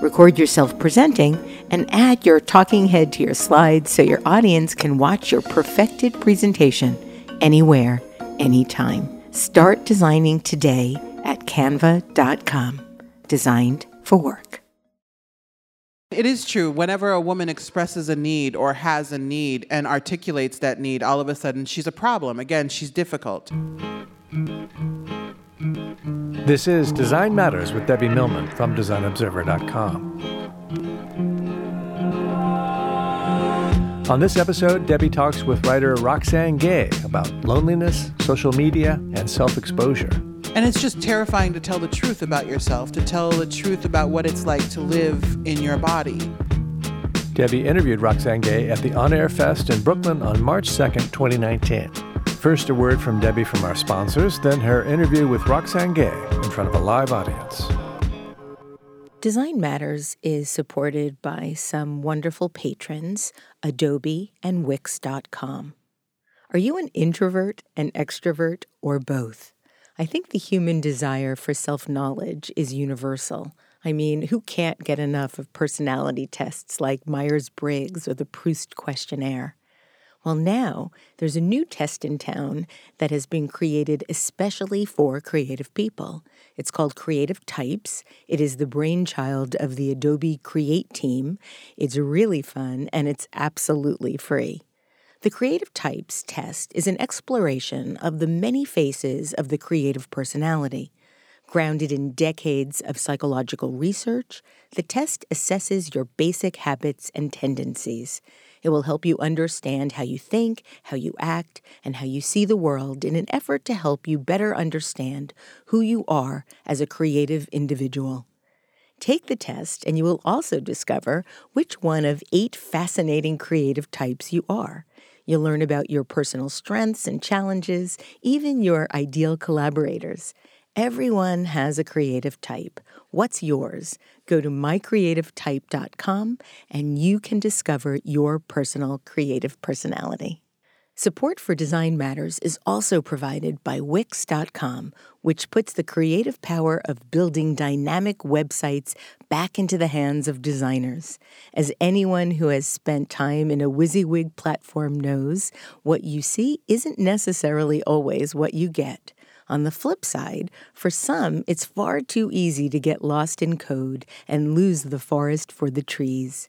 Record yourself presenting and add your talking head to your slides so your audience can watch your perfected presentation anywhere, anytime. Start designing today at canva.com. Designed for work. It is true. Whenever a woman expresses a need or has a need and articulates that need, all of a sudden she's a problem. Again, she's difficult. This is Design Matters with Debbie Millman from DesignObserver.com. On this episode, Debbie talks with writer Roxane Gay about loneliness, social media, and self exposure. And it's just terrifying to tell the truth about yourself, to tell the truth about what it's like to live in your body. Debbie interviewed Roxane Gay at the On Air Fest in Brooklyn on March 2nd, 2019. First, a word from Debbie from our sponsors, then her interview with Roxane Gay in front of a live audience. Design Matters is supported by some wonderful patrons, Adobe and Wix.com. Are you an introvert, an extrovert, or both? I think the human desire for self knowledge is universal. I mean, who can't get enough of personality tests like Myers Briggs or the Proust questionnaire? Well, now there's a new test in town that has been created especially for creative people. It's called Creative Types. It is the brainchild of the Adobe Create team. It's really fun and it's absolutely free. The Creative Types test is an exploration of the many faces of the creative personality. Grounded in decades of psychological research, the test assesses your basic habits and tendencies. It will help you understand how you think, how you act, and how you see the world in an effort to help you better understand who you are as a creative individual. Take the test, and you will also discover which one of eight fascinating creative types you are. You'll learn about your personal strengths and challenges, even your ideal collaborators. Everyone has a creative type. What's yours? Go to mycreativetype.com and you can discover your personal creative personality. Support for Design Matters is also provided by Wix.com, which puts the creative power of building dynamic websites back into the hands of designers. As anyone who has spent time in a WYSIWYG platform knows, what you see isn't necessarily always what you get. On the flip side, for some, it's far too easy to get lost in code and lose the forest for the trees.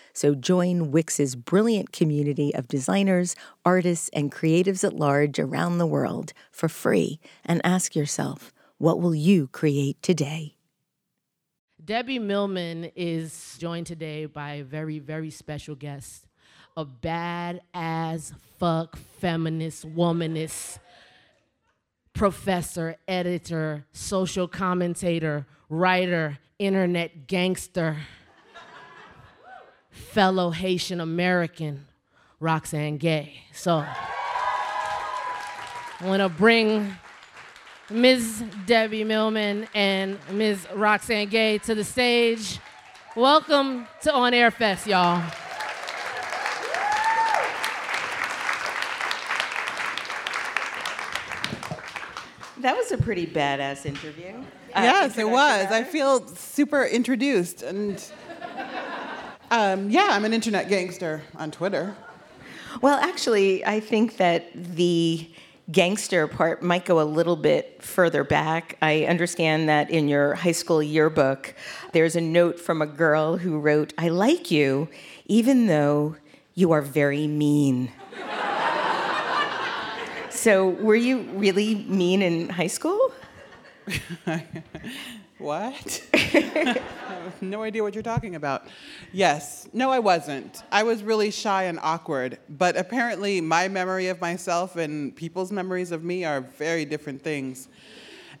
So join Wix's brilliant community of designers, artists, and creatives at large around the world for free and ask yourself, what will you create today? Debbie Millman is joined today by a very, very special guest, a bad as fuck feminist womanist professor, editor, social commentator, writer, internet gangster fellow Haitian American, Roxane Gay. So I want to bring Ms. Debbie Millman and Ms. Roxane Gay to the stage. Welcome to On Air Fest, y'all. That was a pretty badass interview. Uh, yes, it was. I feel super introduced. And um, yeah, I'm an internet gangster on Twitter. Well, actually, I think that the gangster part might go a little bit further back. I understand that in your high school yearbook, there's a note from a girl who wrote, I like you, even though you are very mean. so, were you really mean in high school? What? No idea what you're talking about. Yes. No, I wasn't. I was really shy and awkward. But apparently, my memory of myself and people's memories of me are very different things.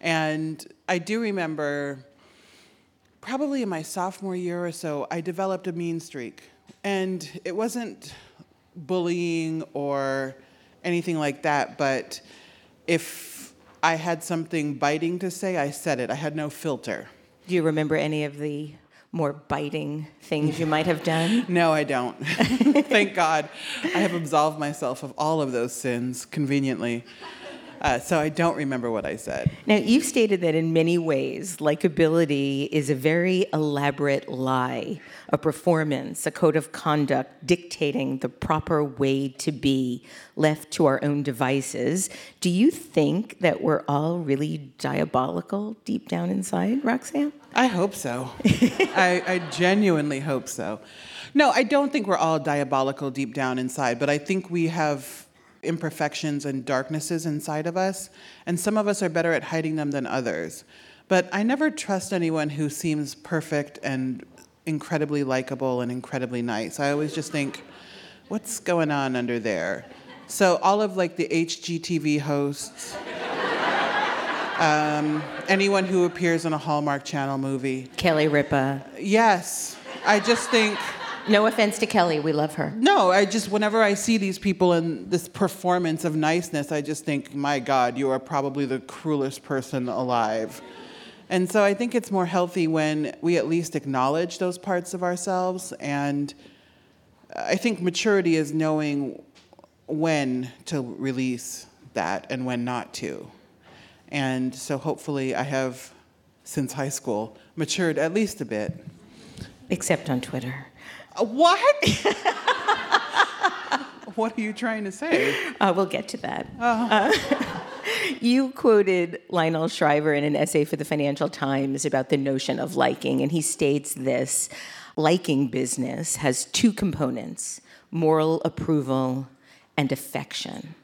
And I do remember probably in my sophomore year or so, I developed a mean streak. And it wasn't bullying or anything like that, but if I had something biting to say, I said it. I had no filter. Do you remember any of the more biting things you might have done? No, I don't. Thank God. I have absolved myself of all of those sins conveniently. Uh, so I don't remember what I said. Now, you've stated that in many ways, likability is a very elaborate lie, a performance, a code of conduct dictating the proper way to be left to our own devices. Do you think that we're all really diabolical deep down inside, Roxane? I hope so. I, I genuinely hope so. No, I don't think we're all diabolical deep down inside, but I think we have imperfections and darknesses inside of us, and some of us are better at hiding them than others. But I never trust anyone who seems perfect and incredibly likable and incredibly nice. I always just think, what's going on under there? So all of like the HGTV hosts, um, anyone who appears in a Hallmark Channel movie, Kelly Ripa. yes, I just think. No offense to Kelly, we love her. No, I just, whenever I see these people in this performance of niceness, I just think, my God, you are probably the cruelest person alive. And so I think it's more healthy when we at least acknowledge those parts of ourselves. And I think maturity is knowing when to release that and when not to. And so hopefully I have, since high school, matured at least a bit. Except on Twitter. What? what are you trying to say? Uh, we'll get to that. Uh, you quoted Lionel Shriver in an essay for the Financial Times about the notion of liking, and he states this liking business has two components moral approval and affection.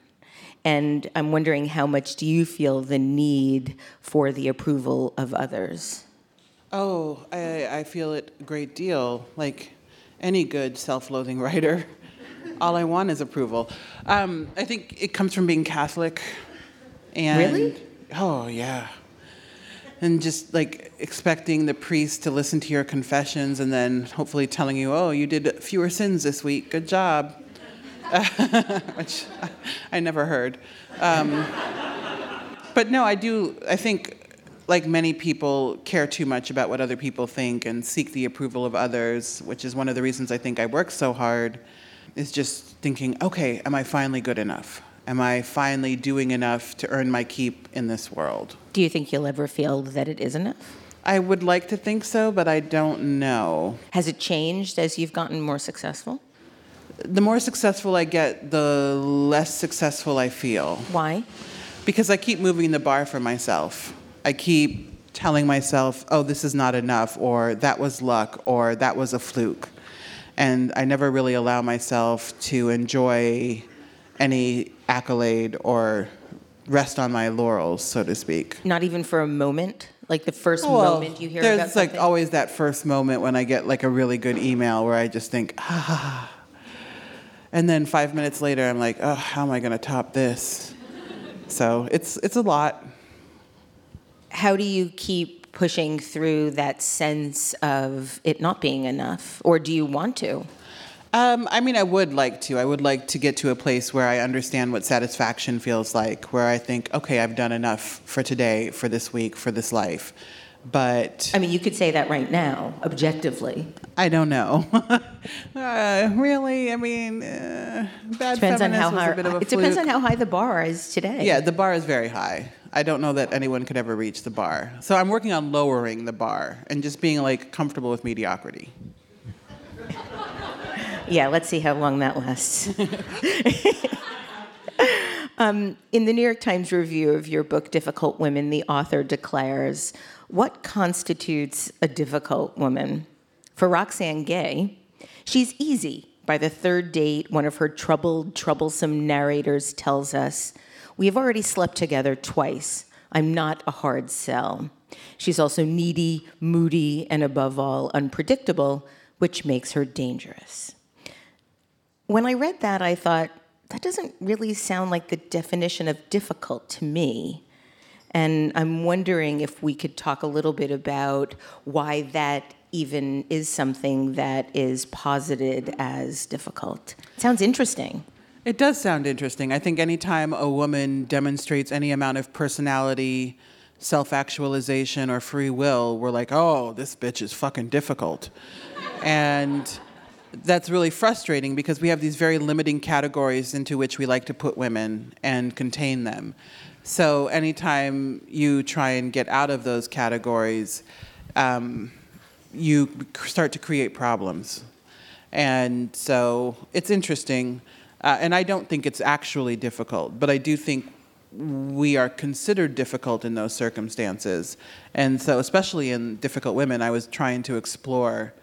And I'm wondering how much do you feel the need for the approval of others? Oh, I, I feel it a great deal. Like any good self loathing writer, all I want is approval. Um, I think it comes from being Catholic. And, Really? Oh, yeah. And just like expecting the priest to listen to your confessions and then hopefully telling you, oh, you did fewer sins this week. Good job. Which I never heard. Um, but no, I do. I think, like many people, care too much about what other people think and seek the approval of others, which is one of the reasons I think I work so hard. Is just thinking, okay, am I finally good enough? Am I finally doing enough to earn my keep in this world? Do you think you'll ever feel that it is enough? I would like to think so, but I don't know. Has it changed as you've gotten more successful? The more successful I get, the less successful I feel. Why? Because I keep moving the bar for myself. I keep telling myself, oh, this is not enough, or that was luck, or that was a fluke. And I never really allow myself to enjoy any accolade or rest on my laurels, so to speak. Not even for a moment? Like the first Well, moment you hear there's about like always that first moment when I get like a really good email where I just think, ah. And then five minutes later, I'm like, oh, how am I going to top this? So it's, it's a lot. How do you keep pushing through that sense of it not being enough? Or do you want to? Um, I mean, I would like to. I would like to get to a place where I understand what satisfaction feels like, where I think, okay, I've done enough for today, for this week, for this life. But I mean, you could say that right now, objectively. I don't know. uh, really, I mean, uh, bad Depends on how feminist was high. a bit of a It depends fluke. on how high the bar is today. Yeah, the bar is very high. I don't know that anyone could ever reach the bar. So I'm working on lowering the bar and just being like comfortable with mediocrity. Yeah, let's see how long that lasts. um, in the New York Times review of your book, Difficult Women, the author declares What constitutes a difficult woman? For Roxane Gay, she's easy. By the third date, one of her troubled, troublesome narrators tells us, We have already slept together twice. I'm not a hard sell. She's also needy, moody, and above all, unpredictable, which makes her dangerous. When I read that, I thought, that doesn't really sound like the definition of difficult to me. And I'm wondering if we could talk a little bit about why that even is something that is posited as difficult. sounds interesting. It does sound interesting. I think anytime a woman demonstrates any amount of personality, self actualization, or free will, we're like, oh, this bitch is fucking difficult. and that's really frustrating because we have these very limiting categories into which we like to put women and contain them. So anytime you try and get out of those categories, um, you start to create problems. And so it's interesting. Uh, and I don't think it's actually difficult, but I do think we are considered difficult in those circumstances. And so, especially in difficult women, I was trying to explore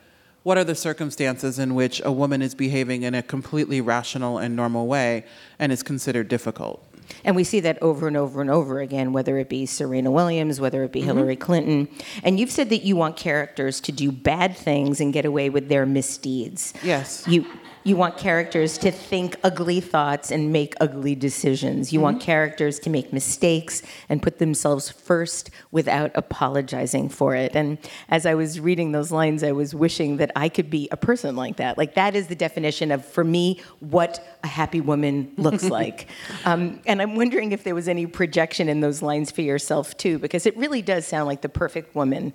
what are the circumstances in which a woman is behaving in a completely rational and normal way and is considered difficult. And we see that over and over and over again, whether it be Serena Williams, whether it be Hillary Clinton. And you've said that you want characters to do bad things and get away with their misdeeds. Yes. You you want characters to think ugly thoughts and make ugly decisions. You want characters to make mistakes and put themselves first without apologizing for it. And as I was reading those lines, I was wishing that I could be a person like that. Like that is the definition of, for me, what a happy woman looks like. Um, and I'm wondering if there was any projection in those lines for yourself too, because it really does sound like the perfect woman.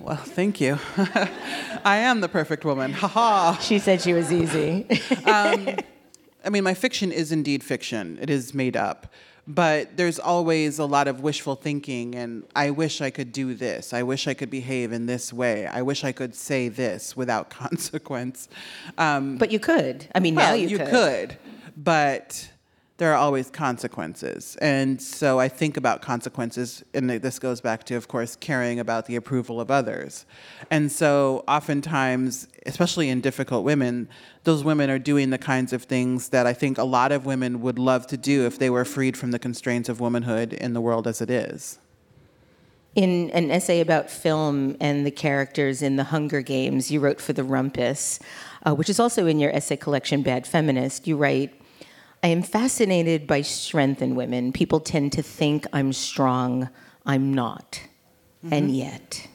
Well, thank you. I am the perfect woman. Ha ha. She said she was easy. I mean, my fiction is indeed fiction. It is made up. But there's always a lot of wishful thinking, and I wish I could do this. I wish I could behave in this way. I wish I could say this without consequence. Um, but you could. I mean, now well, you, could. but there are always consequences. And so I think about consequences, and this goes back to, of course, caring about the approval of others. And so oftentimes, especially in difficult women, those women are doing the kinds of things that I think a lot of women would love to do if they were freed from the constraints of womanhood in the world as it is. In an essay about film and the characters in the Hunger Games, you wrote for the Rumpus, uh, which is also in your essay collection, Bad Feminist. You write, I am fascinated by strength in women. People tend to think I'm strong. I'm not. And mm-hmm. yet.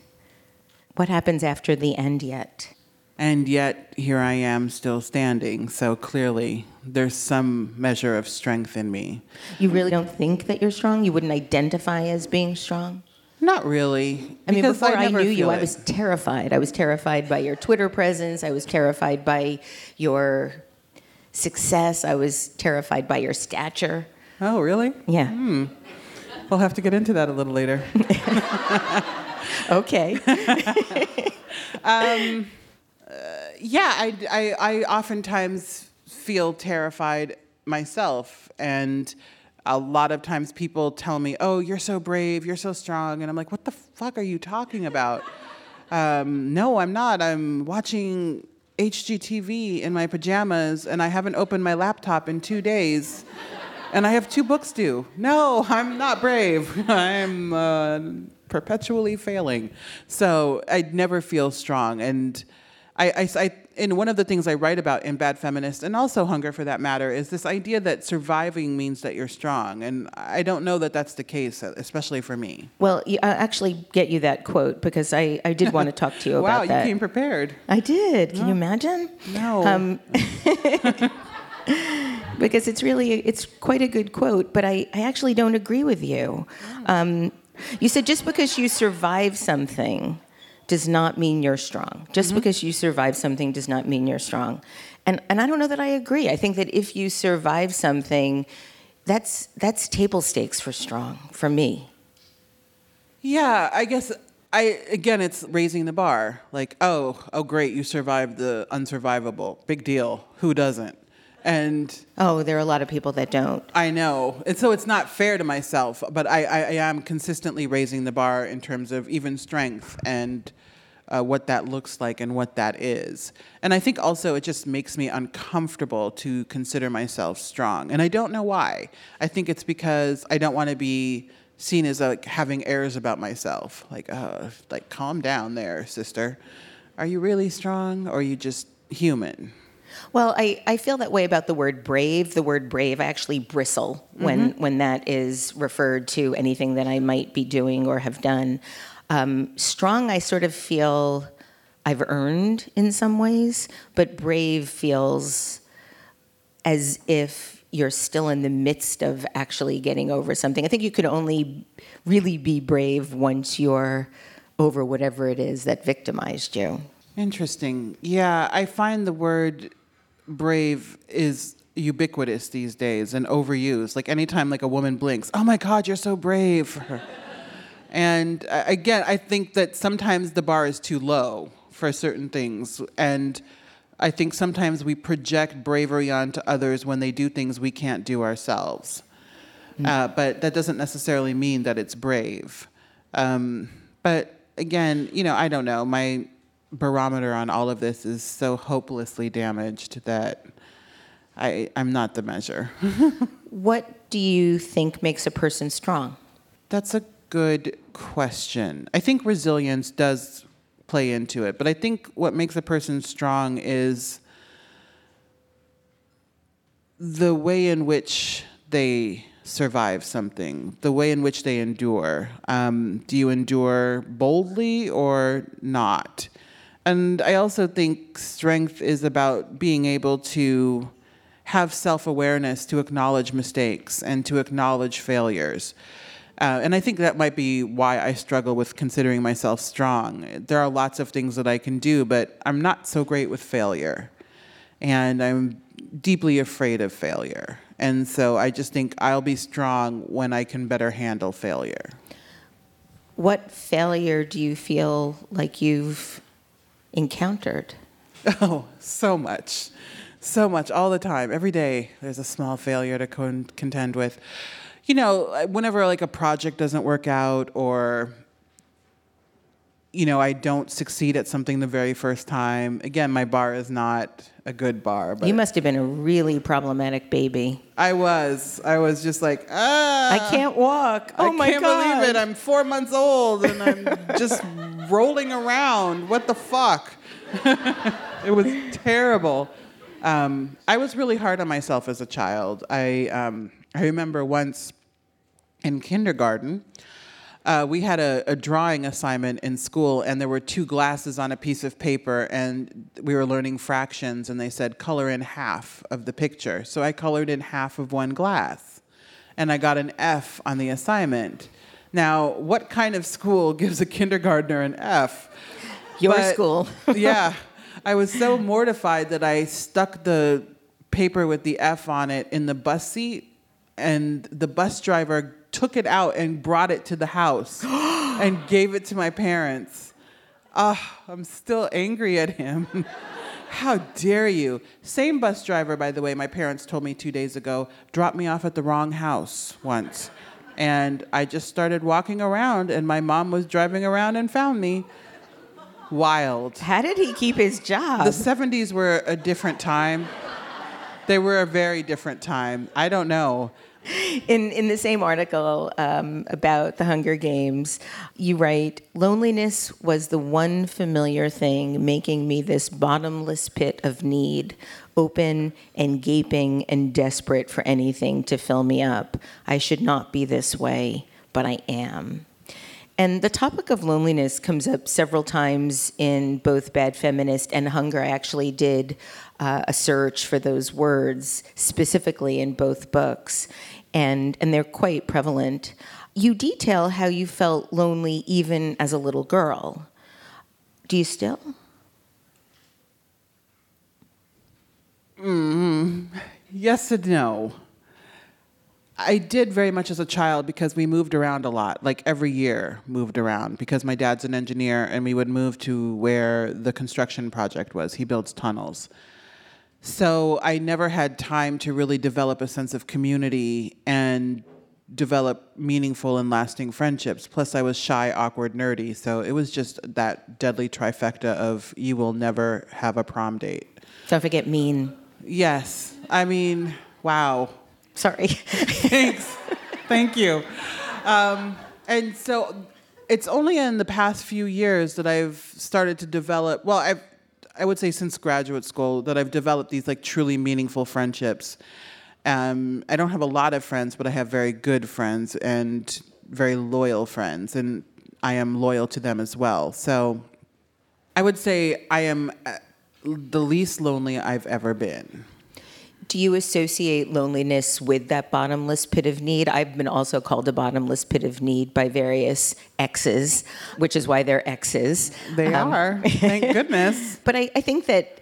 What happens after the end yet? And yet, here I am still standing. So clearly, there's some measure of strength in me. You really don't think that you're strong? You wouldn't identify as being strong? Not really. I mean, before I, never knew you, feel I was terrified. I was terrified by your Twitter presence. I was terrified by your success. I was terrified by your stature. Oh, really? Yeah. Hmm. We'll have to get into that a little later. Okay. Um, uh, yeah, I, I, I oftentimes feel terrified myself. And a lot of times people tell me, oh, you're so brave, you're so strong. And I'm like, what the fuck are you talking about? um, no, I'm not. I'm watching HGTV in my pajamas and I haven't opened my laptop in two days. And I have two books due. No, I'm not brave. I'm uh, perpetually failing. So I never feel strong. And I, I, I, and one of the things I write about in Bad Feminist, and also Hunger for that matter, is this idea that surviving means that you're strong. And I don't know that that's the case, especially for me. Well, I actually get you that quote because I, I did want to talk to you wow, about that. Wow, you came prepared. I did. Can you imagine? No. Um, because it's really, it's quite a good quote, but I, I actually don't agree with you. Um, you said just because you survive something, does not mean you're strong. Just mm-hmm. because you survive something does not mean you're strong. And and I don't know that I agree. I think that if you survive something, that's that's table stakes for strong for me. Yeah, I guess I again it's raising the bar. Like, oh, oh great, you survived the unsurvivable. Big deal. Who doesn't? And oh, there are a lot of people that don't. I know, and so it's not fair to myself. But I, I, I am consistently raising the bar in terms of even strength and uh, what that looks like and what that is. And I think also it just makes me uncomfortable to consider myself strong, and I don't know why. I think it's because I don't want to be seen as like having airs about myself. Like, uh, like calm down there, sister. Are you really strong, or are you just human? Well, I, I feel that way about the word brave. The word brave, I actually bristle when, mm-hmm. when that is referred to anything that I might be doing or have done. Um, strong, I sort of feel I've earned in some ways, but brave feels as if you're still in the midst of actually getting over something. I think you can only really be brave once you're over whatever it is that victimized you. Interesting. Yeah, I find the word brave is ubiquitous these days and overused. Like anytime like a woman blinks, oh my God, you're so brave. and again, I think that sometimes the bar is too low for certain things. And I think sometimes we project bravery onto others when they do things we can't do ourselves. Mm. Uh, but that doesn't necessarily mean that it's brave. Um, but again, you know, I don't know. My barometer on all of this is so hopelessly damaged that I, I'm not the measure. what do you think makes a person strong? That's a good question. I think resilience does play into it, but I think what makes a person strong is the way in which they survive something, the way in which they endure. Um, do you endure boldly or not? And I also think strength is about being able to have self awareness to acknowledge mistakes and to acknowledge failures. Uh, and I think that might be why I struggle with considering myself strong. There are lots of things that I can do, but I'm not so great with failure. And I'm deeply afraid of failure. And so I just think I'll be strong when I can better handle failure. What failure do you feel like you've encountered? Oh, so much. So much all the time. Every day there's a small failure to con- contend with. You know, whenever like a project doesn't work out or you know, I don't succeed at something the very first time. Again, my bar is not a good bar. But you must have been a really problematic baby. I was. I was just like, ah. I can't walk. Oh I my can't God. believe it. I'm four months old and I'm just rolling around. What the fuck? it was terrible. Um, I was really hard on myself as a child. I um, I remember once in kindergarten uh, we had a, a, drawing assignment in school, and there were two glasses on a piece of paper, and we were learning fractions, and they said, color in half of the picture. So I colored in half of one glass, and I got an F on the assignment. Now, what kind of school gives a kindergartner an F? Your but, school. yeah. I was so mortified that I stuck the paper with the F on it in the bus seat, and the bus driver took it out and brought it to the house and gave it to my parents. Ah, oh, I'm still angry at him. How dare you? Same bus driver, by the way, my parents told me two days ago, dropped me off at the wrong house once. And I just started walking around, and my mom was driving around and found me. Wild. How did he keep his job? The 70s were a different time. They were a very different time. I don't know. in in the same article um, about the Hunger Games, you write, "Loneliness was the one familiar thing making me this bottomless pit of need, open and gaping and desperate for anything to fill me up. I should not be this way, but I am." And the topic of loneliness comes up several times in both Bad Feminist and Hunger. I actually did uh, a search for those words specifically in both books, and, and they're quite prevalent. You detail how you felt lonely even as a little girl. Do you still? Mm, yes and no. I did very much as a child because we moved around a lot, like every year moved around because my dad's an engineer and we would move to where the construction project was. He builds tunnels. So I never had time to really develop a sense of community and develop meaningful and lasting friendships. Plus, I was shy, awkward, nerdy. So it was just that deadly trifecta of you will never have a prom date. Don't forget mean. Yes. I mean, wow. Sorry. Thanks. Thank you. Um, and so it's only in the past few years that I've started to develop, well, I've, I would say since graduate school, that I've developed these like truly meaningful friendships. Um, I don't have a lot of friends, but I have very good friends and very loyal friends, and I am loyal to them as well. So I would say I am uh, the least lonely I've ever been do you associate loneliness with that bottomless pit of need? I've been also called a bottomless pit of need by various exes, which is why they're exes. They um, are, thank goodness. But I, I think that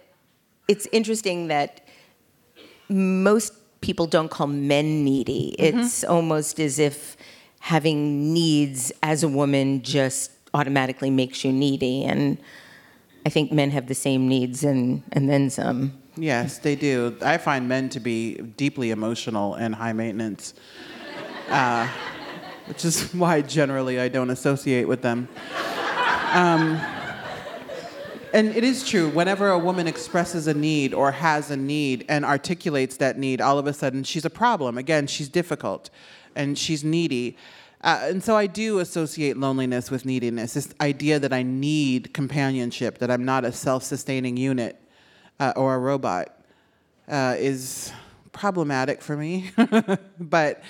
it's interesting that most people don't call men needy. Mm-hmm. It's almost as if having needs as a woman just automatically makes you needy. And I think men have the same needs and, and then some. Yes, they do. I find men to be deeply emotional and high maintenance, uh, which is why generally I don't associate with them. Um, and it is true, whenever a woman expresses a need or has a need and articulates that need, all of a sudden she's a problem. Again, she's difficult and she's needy. Uh, and so I do associate loneliness with neediness, this idea that I need companionship, that I'm not a self sustaining unit uh, or a robot uh, is problematic for me. but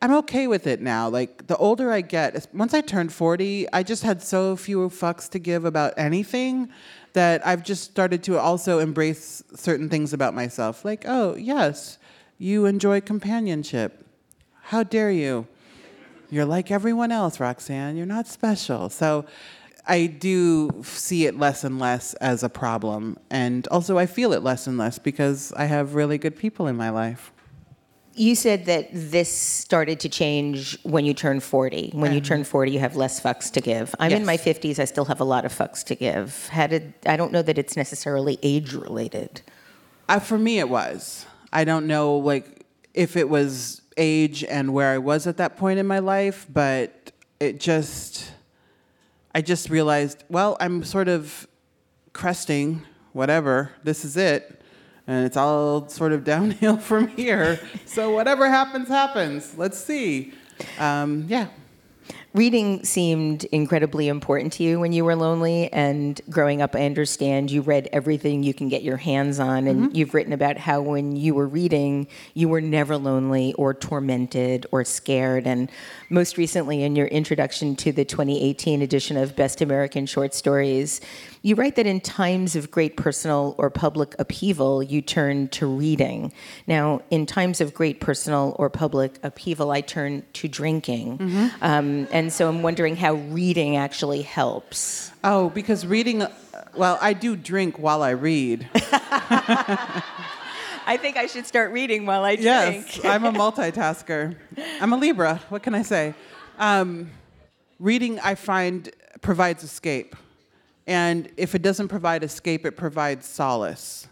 I'm okay with it now. Like the older I get, once I turned 40, I just had so few fucks to give about anything that I've just started to also embrace certain things about myself. Like, oh, yes, you enjoy companionship. How dare you? You're like everyone else, Roxane. You're not special. So I do see it less and less as a problem. And also, I feel it less and less because I have really good people in my life. You said that this started to change when you turned 40. When you turn 40, you have less fucks to give. I'm yes. in my 50s, I still have a lot of fucks to give. How did, I don't know that it's necessarily age related. Uh, for me, it was. I don't know, like, if it was age and where I was at that point in my life, but it just I just realized, well, I'm sort of cresting, whatever, this is it. And it's all sort of downhill from here. so whatever happens, happens. Let's see. Um, yeah reading seemed incredibly important to you when you were lonely and growing up i understand you read everything you can get your hands on and mm-hmm. you've written about how when you were reading you were never lonely or tormented or scared and most recently in your introduction to the 2018 edition of best american short stories you write that in times of great personal or public upheaval, you turn to reading. Now, in times of great personal or public upheaval, I turn to drinking. Mm-hmm. Um, and so I'm wondering how reading actually helps. Oh, because reading, well, I do drink while I read. I think I should start reading while I drink. Yes, I'm a multitasker. I'm a Libra. What can I say? Um, reading, I find, provides escape. And if it doesn't provide escape, it provides solace.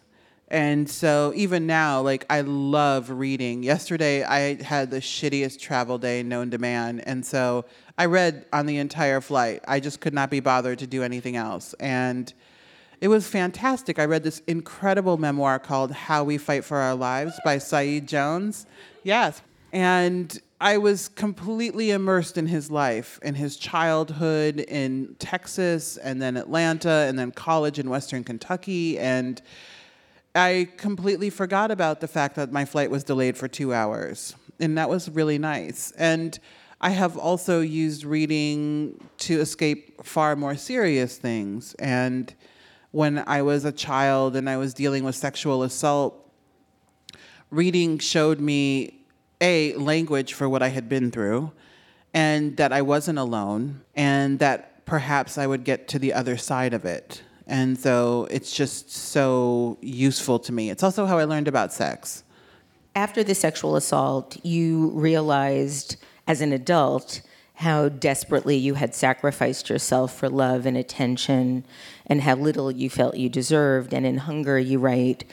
And so even now, like I love reading. Yesterday I had the shittiest travel day known to man. And so I read on the entire flight. I just could not be bothered to do anything else. And it was fantastic. I read this incredible memoir called How We Fight for Our Lives by Saeed Jones. Yes. And I was completely immersed in his life, in his childhood in Texas, and then Atlanta, and then college in Western Kentucky. And I completely forgot about the fact that my flight was delayed for two hours. And that was really nice. And I have also used reading to escape far more serious things. And when I was a child and I was dealing with sexual assault, reading showed me a language for what I had been through and that I wasn't alone and that perhaps I would get to the other side of it. And so it's just so useful to me. It's also how I learned about sex. After the sexual assault, you realized as an adult how desperately you had sacrificed yourself for love and attention and how little you felt you deserved. And in Hunger, you write,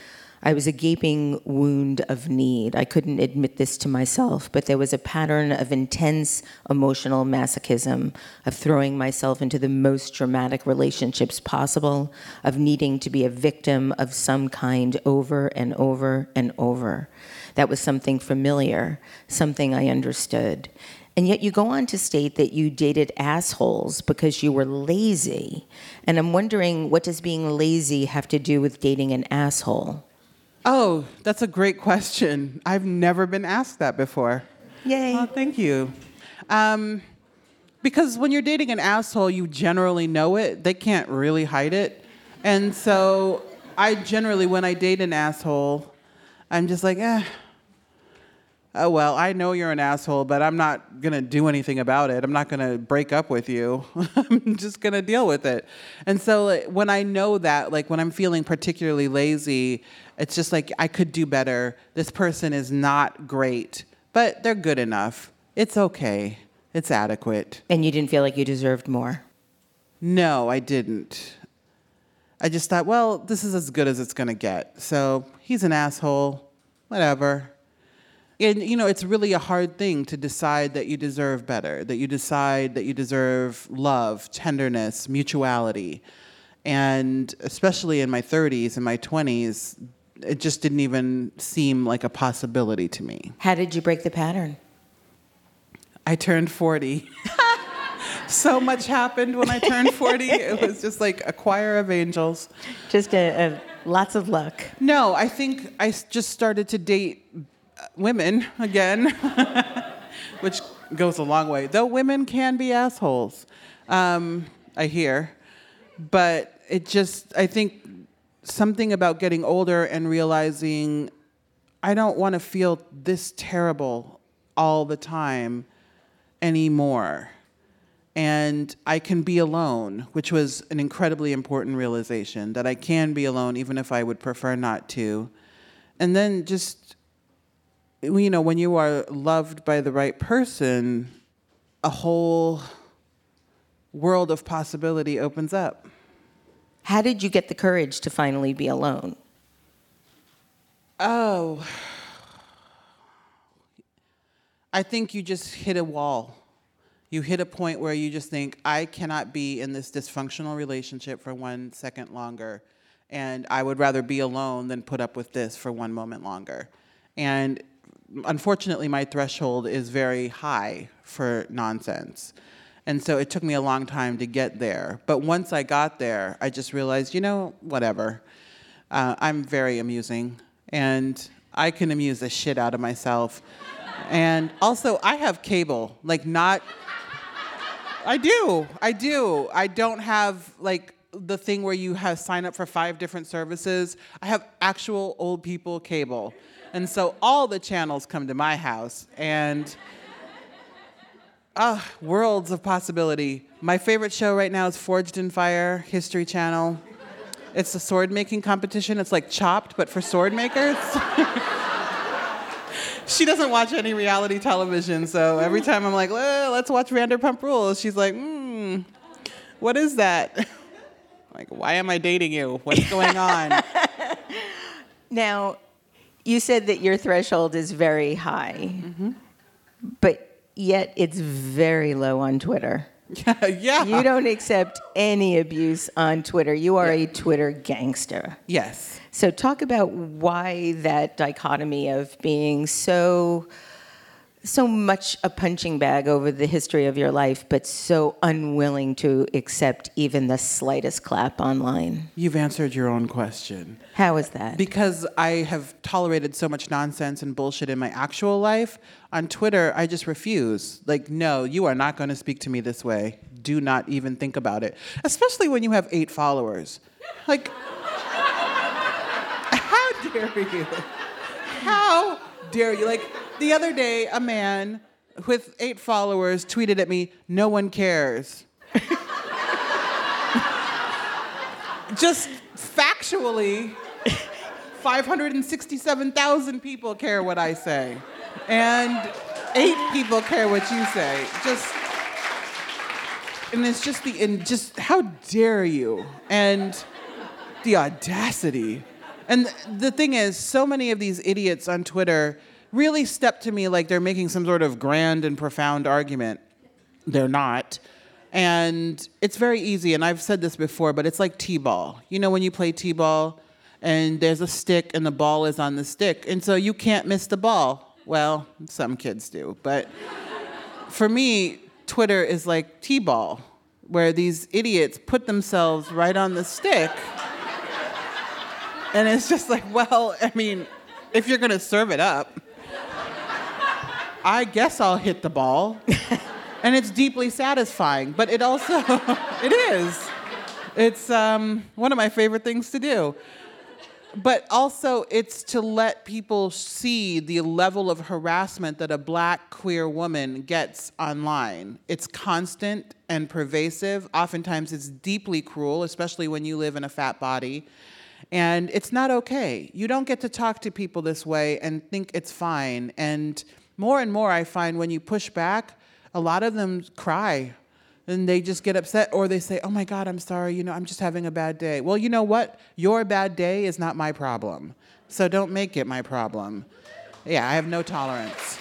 I was a gaping wound of need. I couldn't admit this to myself, but there was a pattern of intense emotional masochism, of throwing myself into the most dramatic relationships possible, of needing to be a victim of some kind over and over and over. That was something familiar, something I understood. And yet you go on to state that you dated assholes because you were lazy. And I'm wondering, what does being lazy have to do with dating an asshole? Oh, that's a great question. I've never been asked that before. Yay. Oh, thank you. Um, because when you're dating an asshole, you generally know it. They can't really hide it. And so I generally, when I date an asshole, I'm just like, eh, oh, well, I know you're an asshole, but I'm not going to do anything about it. I'm not going to break up with you. I'm just going to deal with it. And so like, when I know that, like when I'm feeling particularly lazy, it's just like I could do better. This person is not great, but they're good enough. It's okay. It's adequate. And you didn't feel like you deserved more? No, I didn't. I just thought, well, this is as good as it's going to get. So he's an asshole. Whatever. And, you know, it's really a hard thing to decide that you deserve better, that you decide that you deserve love, tenderness, mutuality. And especially in my 30s and my 20s, it just didn't even seem like a possibility to me. How did you break the pattern? I turned 40. so much happened when I turned 40. it was just like a choir of angels. Just a, a lots of luck. No, I think I just started to date uh, women again, which goes a long way. Though women can be assholes, um, I hear. But it just, I think something about getting older and realizing I don't want to feel this terrible all the time anymore. And I can be alone, which was an incredibly important realization that I can be alone even if I would prefer not to. And then just, you know, when you are loved by the right person, a whole world of possibility opens up. How did you get the courage to finally be alone? Oh, I think you just hit a wall. You hit a point where you just think, I cannot be in this dysfunctional relationship for one second longer. And I would rather be alone than put up with this for one moment longer. And unfortunately, my threshold is very high for nonsense. And so it took me a long time to get there. But once I got there, I just realized, you know, whatever. Uh, I'm very amusing, and I can amuse the shit out of myself. and also, I have cable, like, not. I do. I do. I don't have, like, the thing where you have sign up for five different services. I have actual old people cable. And so all the channels come to my house. And Ah, worlds of possibility. My favorite show right now is Forged in Fire, History Channel. It's a sword making competition. It's like chopped, but for sword makers. she doesn't watch any reality television, so every time I'm like, well, let's watch Vanderpump Rules, she's like, hmm, what is that? like, why am I dating you? What's going on? Now, you said that your threshold is very high, Mm-hmm. but yet it's very low on Twitter. yeah. You don't accept any abuse on Twitter. You are a Twitter gangster. Yes. So, talk about why that dichotomy of being so so much a punching bag over the history of your life, but so unwilling to accept even the slightest clap online? You've answered your own question. How is that? Because I have tolerated so much nonsense and bullshit in my actual life, on Twitter, I just refuse. Like, no, you are not going to speak to me this way. Do not even think about it. Especially when you have eight followers. Like, how dare you? How dare you? Like, the other day, a man with eight followers tweeted at me, No one cares. Just factually, 567,000 people care what I say. And eight people care what you say. Just and it's just the and just how dare you and the audacity and the thing is so many of these idiots on twitter really step to me like they're making some sort of grand and profound argument. They're not. And it's very easy and i've said this before but it's like t-ball. You know when you play t-ball and there's a stick and the ball is on the stick and so you can't miss the ball. Well some kids do but for me Twitter is like T ball, where these idiots put themselves right on the stick. and it's just like, well, I mean, if you're gonna serve it up, I guess I'll hit the ball. and it's deeply satisfying, but it also, it is. It's um, one of my favorite things to do but also it's to let people see the level of harassment that a black queer woman gets online. It's constant and pervasive. Oftentimes it's deeply cruel, especially when you live in a fat body. And it's not okay. You don't get to talk to people this way and think it's fine. And more and more I find when you push back, a lot of them cry and they just get upset or they say, "Oh my god, I'm sorry, you know, I'm just having a bad day." Well, you know what? Your bad day is not my problem. So don't make it my problem. Yeah, I have no tolerance.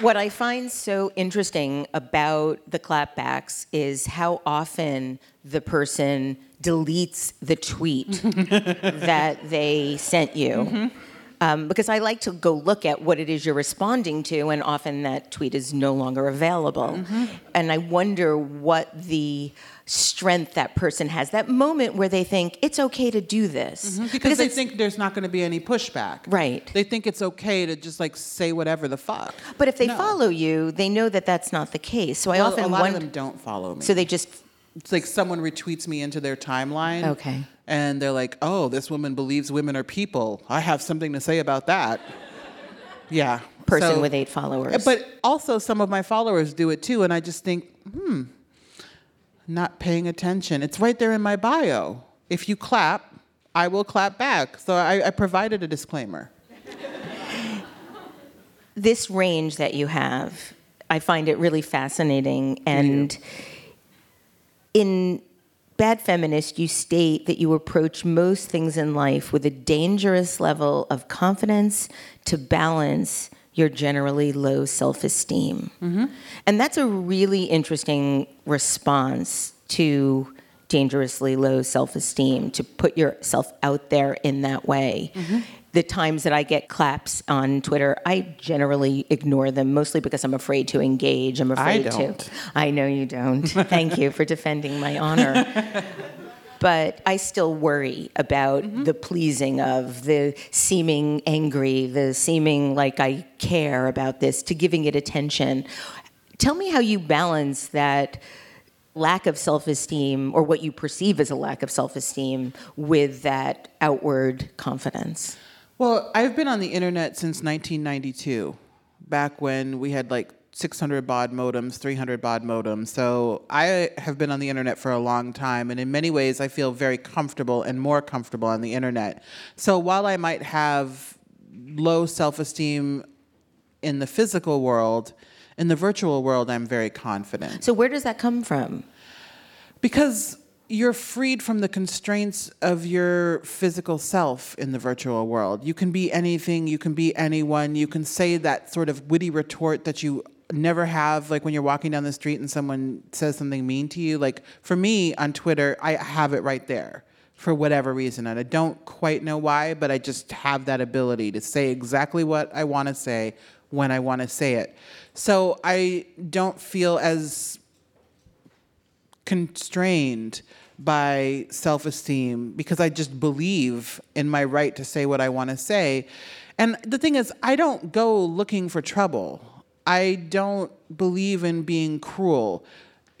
What I find so interesting about the clapbacks is how often the person deletes the tweet that they sent you. Mm-hmm um, because I like to go look at what it is you're responding to, and often that tweet is no longer available. Mm-hmm. And I wonder what the strength that person has, that moment where they think it's okay to do this. Mm-hmm. Because, because, they think there's not going to be any pushback. Right. They think it's okay to just like say whatever the fuck. But if they no. follow you, they know that that's not the case. So well, I often a lot wonder, of them don't follow me. So they just it's like someone retweets me into their timeline. Okay. And they're like, oh, this woman believes women are people. I have something to say about that. Yeah. Person so, with eight followers. But also, some of my followers do it too. And I just think, hmm, not paying attention. It's right there in my bio. If you clap, I will clap back. So I, I provided a disclaimer. this range that you have, I find it really fascinating. And in Bad Feminist, you state that you approach most things in life with a dangerous level of confidence to balance your generally low self esteem. Mm-hmm. And that's a really interesting response to dangerously low self esteem, to put yourself out there in that way. Mm-hmm the times that I get claps on Twitter, I generally ignore them, mostly because I'm afraid to engage. I'm afraid I don't. to. I know you don't. Thank you for defending my honor. but I still worry about mm-hmm. the pleasing of the seeming angry, the seeming like I care about this, to giving it attention. Tell me how you balance that lack of self esteem or what you perceive as a lack of self esteem with that outward confidence. Well, I've been on the internet since 1992, back when we had like 600 baud modems, 300 baud modems. So I have been on the internet for a long time, and in many ways, I feel very comfortable and more comfortable on the internet. So while I might have low self esteem in the physical world, in the virtual world, I'm very confident. So where does that come from? Because you're freed from the constraints of your physical self in the virtual world. You can be anything, you can be anyone, you can say that sort of witty retort that you never have like when you're walking down the street and someone says something mean to you. Like for me on Twitter, I have it right there for whatever reason and I don't quite know why, but I just have that ability to say exactly what I want to say when I want to say it. So I don't feel as constrained by self esteem because I just believe in my right to say what I want to say. And the thing is, I don't go looking for trouble. I don't believe in being cruel.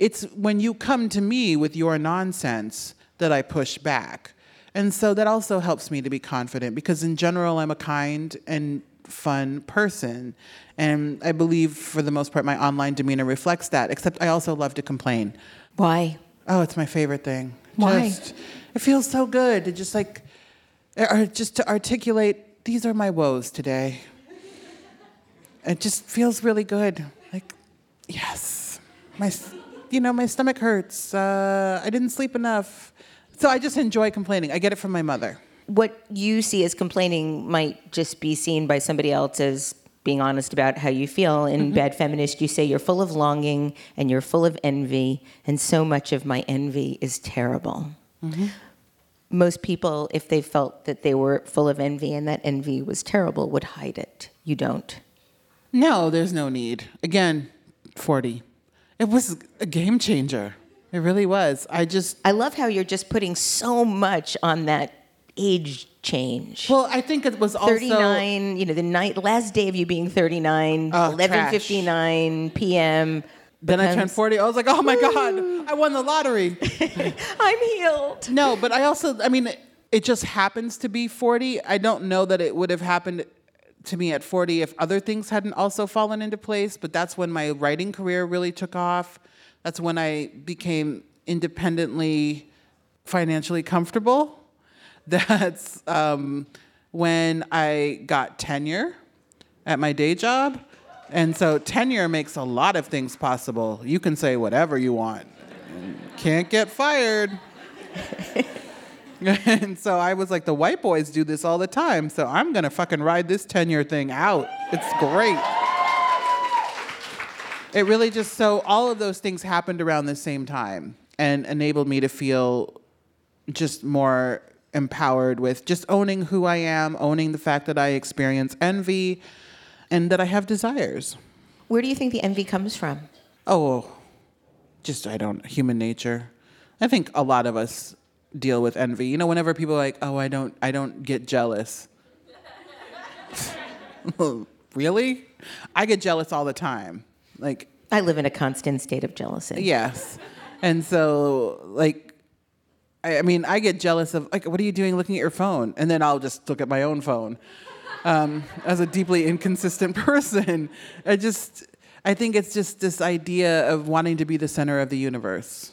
It's when you come to me with your nonsense that I push back. And so that also helps me to be confident because, in general, I'm a kind and fun person. And I believe, for the most part, my online demeanor reflects that, except I also love to complain. Why? Oh, it's my favorite thing. Why? Just, it feels so good to just like, or just to articulate, these are my woes today. It just feels really good. Like, yes, my, you know, my stomach hurts. Uh, I didn't sleep enough. So I just enjoy complaining. I get it from my mother. What you see as complaining might just be seen by somebody else as being honest about how you feel. In mm-hmm. Bad Feminist, you say you're full of longing and you're full of envy, and so much of my envy is terrible. Mm-hmm. Most people, if they felt that they were full of envy and that envy was terrible, would hide it. You don't. No, there's no need. Again, 40. It was a game changer. It really was. I just I love how you're just putting so much on that age change. well, I think it was also 39, you know, the night last day of you being 39, Oh, 11:59 p.m. Then I turned 40. I was like, oh my God, I won the lottery. I'm healed. no, but I also, I mean, it, it just happens to be 40. I don't know that it would have happened to me at 40 if other things hadn't also fallen into place, but that's when my writing career really took off. That's when I became independently financially comfortable. That's um, when I got tenure at my day job. And so tenure makes a lot of things possible. You can say whatever you want. Can't get fired. and so I was like, the white boys do this all the time. So I'm to fucking ride this tenure thing out. It's great. It really just, so all of those things happened around the same time and enabled me to feel just more empowered with just owning who I am, owning the fact that I experience envy and that I have desires. Where do you think the envy comes from? Oh, just I don't human nature. I think a lot of us deal with envy. You know, whenever people are like, "Oh, I don't I don't get jealous." really? I get jealous all the time. Like, I live in a constant state of jealousy. yes. And so like I, I mean, I get jealous of like, what are you doing looking at your phone? And then I'll just look at my own phone. Um, as a deeply inconsistent person, I just, I think it's just this idea of wanting to be the center of the universe.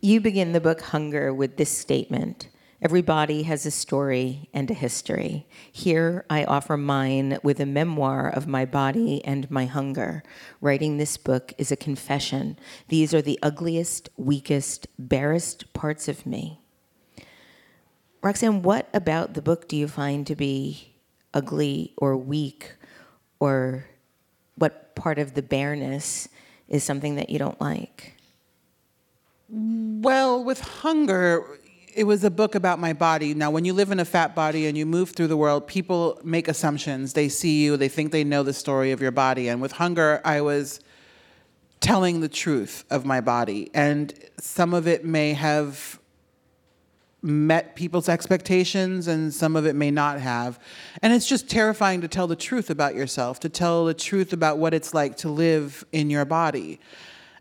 You begin the book Hunger with this statement Every body has a story and a history. Here I offer mine with a memoir of my body and my hunger. Writing this book is a confession. These are the ugliest, weakest, barest parts of me. Roxane, what about the book do you find to be ugly or weak, or what part of the bareness is something that you don't like? Well, with hunger, it was a book about my body. Now, when you live in a fat body and you move through the world, people make assumptions. They see you, they think they know the story of your body. And with hunger, I was telling the truth of my body. And some of it may have met people's expectations and some of it may not have. And it's just terrifying to tell the truth about yourself, to tell the truth about what it's like to live in your body.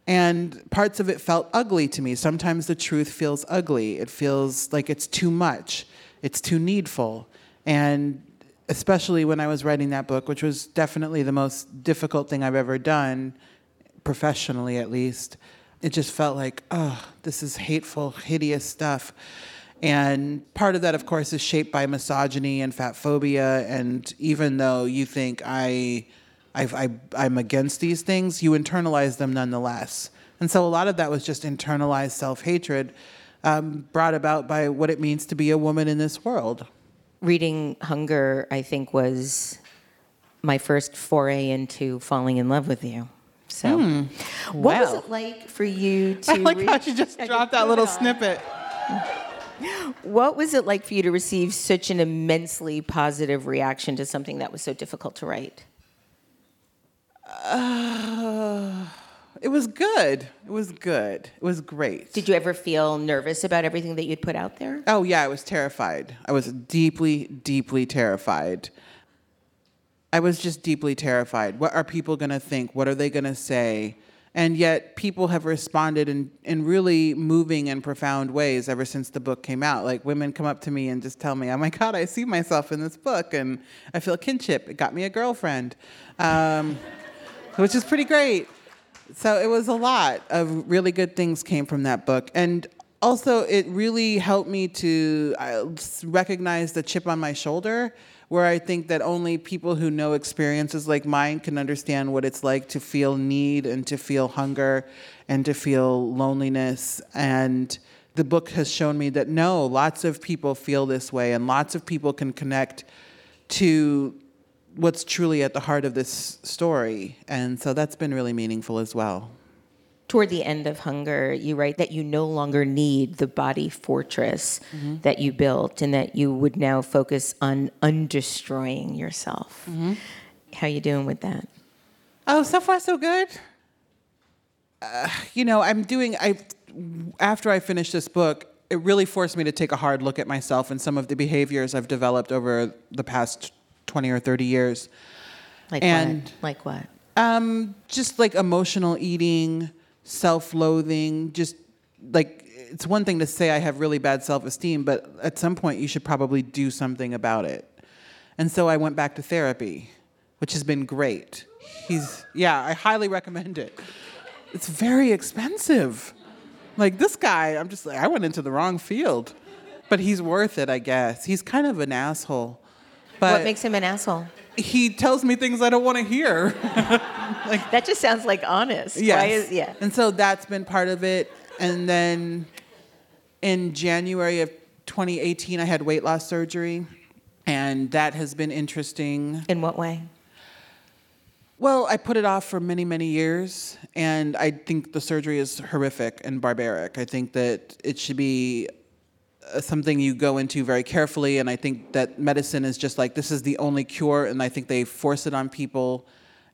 And parts of it felt ugly to me. Sometimes the truth feels ugly. It feels like it's too much, it's too needful. And especially when I was writing that book, which was definitely the most difficult thing I've ever done, professionally at least, it just felt like, oh, this is hateful, hideous stuff. And part of that, of course, is shaped by misogyny and fat phobia. And even though you think I, I, I'm against these things, you internalize them nonetheless. And so a lot of that was just internalized self hatred um, brought about by what it means to be a woman in this world. reading Hunger, I think, was my first foray into falling in love with you. So, what was it like for you to? I like how she just dropped that little snippet. What was it like for you to receive such an immensely positive reaction to something that was so difficult to write? Uh, it was good. It was good. It was great. Did you ever feel nervous about everything that you'd put out there? Oh, yeah, I was terrified. I was deeply, deeply terrified. I was just deeply terrified. What are people going to think? What are they going to say? And yet, people have responded in, in really moving and profound ways ever since the book came out. Like, women come up to me and just tell me, oh my God, I see myself in this book, and I feel kinship. It got me a girlfriend, um, which is pretty great. So, it was a lot of really good things came from that book. And also, it really helped me to recognize the chip on my shoulder where I think that only people who know experiences like mine can understand what it's like to feel need and to feel hunger and to feel loneliness. And the book has shown me that no, lots of people feel this way, and lots of people can connect to what's truly at the heart of this story. And so that's been really meaningful as well toward the end of Hunger, you write that you no longer need the body fortress mm-hmm. that you built and that you would now focus on undestroying yourself. Mm-hmm. How you doing with that? Oh, so far so good. Uh, you know, I'm doing I after I finished this book, it really forced me to take a hard look at myself and some of the behaviors I've developed over the past 20 or 30 years. Like and, what? Like what? Um, just like emotional eating, self-loathing, just like it's one thing to say I have really bad self-esteem, but at some point you should probably do something about it. And so I went back to therapy, which has been great. He's yeah, I highly recommend it. It's very expensive. Like this guy, I'm just like I went into the wrong field. But he's worth it, I guess. He's kind of an asshole. But what makes him an asshole? he tells me things I don't want to hear. like, that just sounds like honest. Yes. yeah. And so that's been part of it. And then in January of 2018, I had weight loss surgery, and that has been interesting. In what way? Well, I put it off for many, many years, and I think the surgery is horrific and barbaric. I think that it should be Uh, something you go into very carefully. And I think that medicine is just like this is the only cure, and I think they force it on people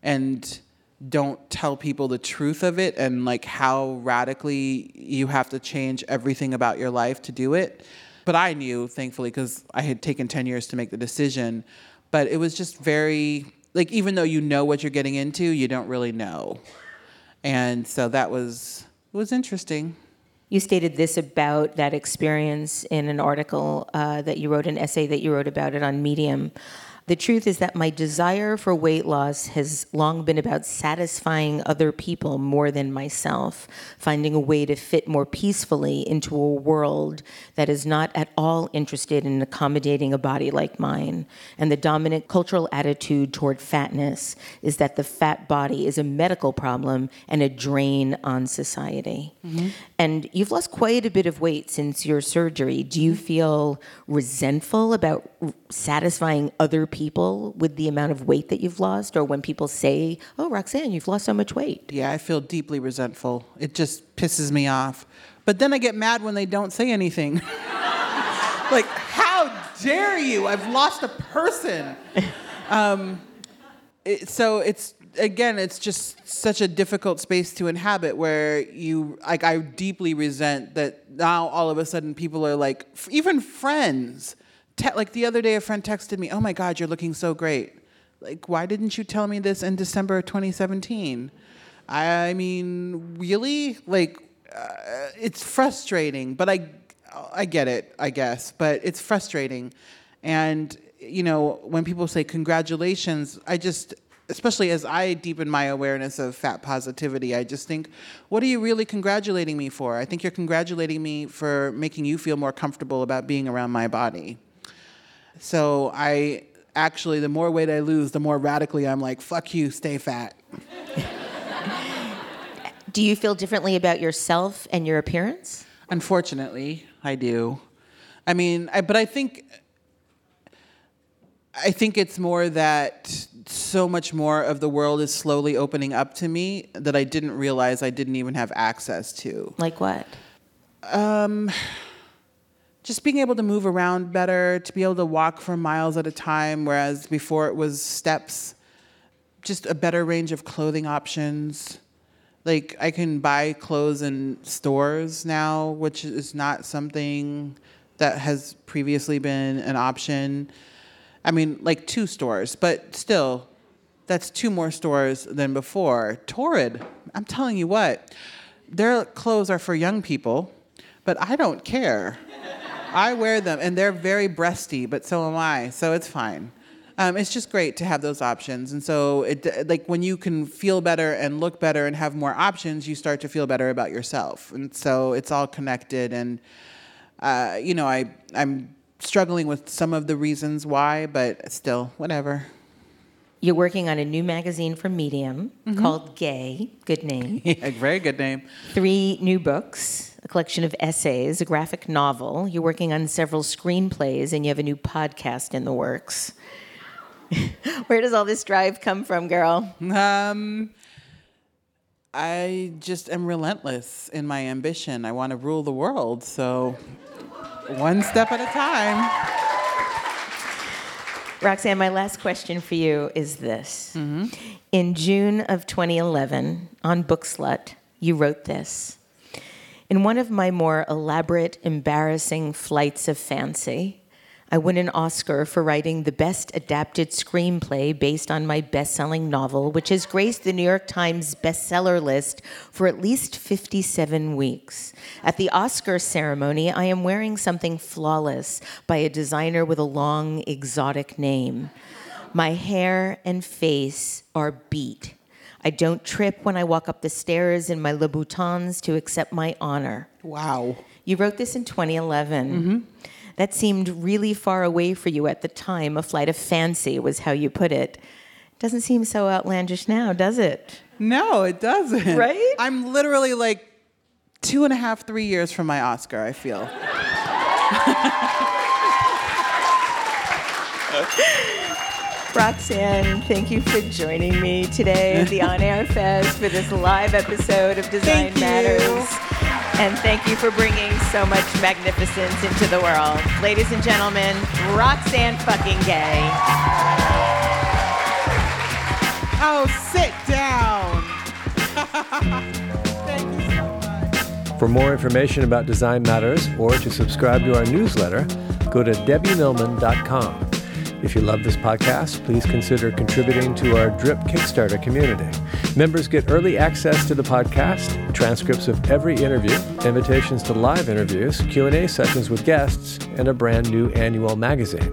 and don't tell people the truth of it and like how radically you have to change everything about your life to do it. But I knew, thankfully, because I had taken 10 years to make the decision. But it was just very, like, even though you know what you're getting into, you don't really know. And so that was, was interesting. You stated this about that experience in an article uh, that you wrote, an essay that you wrote about it on Medium. The truth is that my desire for weight loss has long been about satisfying other people more than myself, finding a way to fit more peacefully into a world that is not at all interested in accommodating a body like mine. And the dominant cultural attitude toward fatness is that the fat body is a medical problem and a drain on society. Mm-hmm. And you've lost quite a bit of weight since your surgery. Do you feel resentful about satisfying other people? with the amount of weight that you've lost, or when people say, "Oh, Roxane, you've lost so much weight"? Yeah, I feel deeply resentful. It just pisses me off. But then I get mad when they don't say anything. like, how dare you? I've lost a person. Um, it, so it's again, it's just such a difficult space to inhabit where you like. I deeply resent that now all of a sudden people are like, even friends te- like the other day, a friend texted me, "Oh my God, you're looking so great." Like, why didn't you tell me this in December 2017? I mean, really? Like, uh, it's frustrating, but I, I get it, I guess. But it's frustrating, and you know, when people say congratulations, I just especially as I deepen my awareness of fat positivity, I just think, what are you really congratulating me for? I think you're congratulating me for making you feel more comfortable about being around my body. So I actually, the more weight I lose, the more radically I'm like, fuck you, stay fat. do you feel differently about yourself and your appearance? Unfortunately, I do. I mean, I, but I think I think it's more that so much more of the world is slowly opening up to me that I didn't realize I didn't even have access to. Like what? Um just being able to move around better, to be able to walk for miles at a time, whereas before it was steps. just a better range of clothing options. Like I can buy clothes in stores now, which is not something that has previously been an option. I mean, like two stores, but still, that's two more stores than before. Torrid, I'm telling you what, their clothes are for young people, but I don't care. I wear them, and they're very breasty, but so am I, so it's fine. Um, it's just great to have those options, and so it like when you can feel better and look better and have more options, you start to feel better about yourself, and so it's all connected. And uh, you know, I I'm struggling with some of the reasons why, but still, whatever. You're working on a new magazine for Medium called Gay. Good name. Yeah, very good name. Three new books, a collection of essays, a graphic novel. You're working on several screenplays, and you have a new podcast in the works. Where does all this drive come from, girl? Um, I just am relentless in my ambition. I want to rule the world, so one step at a time. Roxane, my last question for you is this. Mm-hmm. In June of 2011, on Bookslut, you wrote this. In one of my more elaborate, embarrassing flights of fancy, I won an Oscar for writing the best adapted screenplay based on my best selling novel, which has graced the New York Times bestseller list for at least 57 weeks. At the Oscar ceremony, I am wearing something flawless by a designer with a long, exotic name. My hair and face are beat. I don't trip when I walk up the stairs in my Louboutins to accept my honor. Wow. You wrote this in 2011. That seemed really far away for you at the time. A flight of fancy was how you put it. Doesn't seem so outlandish now, does it? No, it doesn't. Right? I'm literally like two and a half, three years from my Oscar, I feel. Roxane, thank you for joining me today at the On Air Fest for this live episode of Design. Matters. And thank you for bringing so much magnificence into the world. Ladies and gentlemen, Roxane fucking gay. Oh, sit down. Thank you so much. For more information about Design Matters or to subscribe to our newsletter, go to debbiemillman.com. If you love this podcast, please consider contributing to our DRIP Kickstarter community. Members get early access to the podcast, transcripts of every interview, invitations to live interviews, Q&A sessions with guests, and a brand new annual magazine.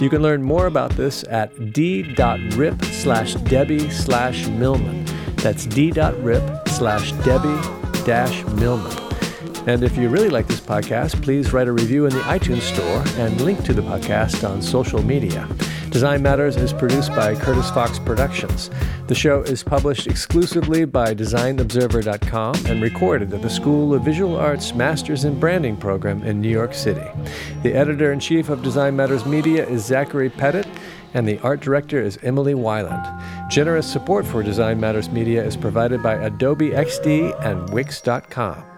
You can learn more about this at d.rip slash Debbie slash Millman. That's d.rip slash Debbie dash Millman. And if you really like this podcast, please write a review in the iTunes Store and link to the podcast on social media. Design Matters is produced by Curtis Fox Productions. The show is published exclusively by DesignObserver.com and recorded at the School of Visual Arts Masters in Branding program in New York City. The editor in chief of Design Matters Media is Zachary Pettit, and the art director is Emily Weiland. Generous support for Design Matters Media is provided by Adobe XD and Wix.com.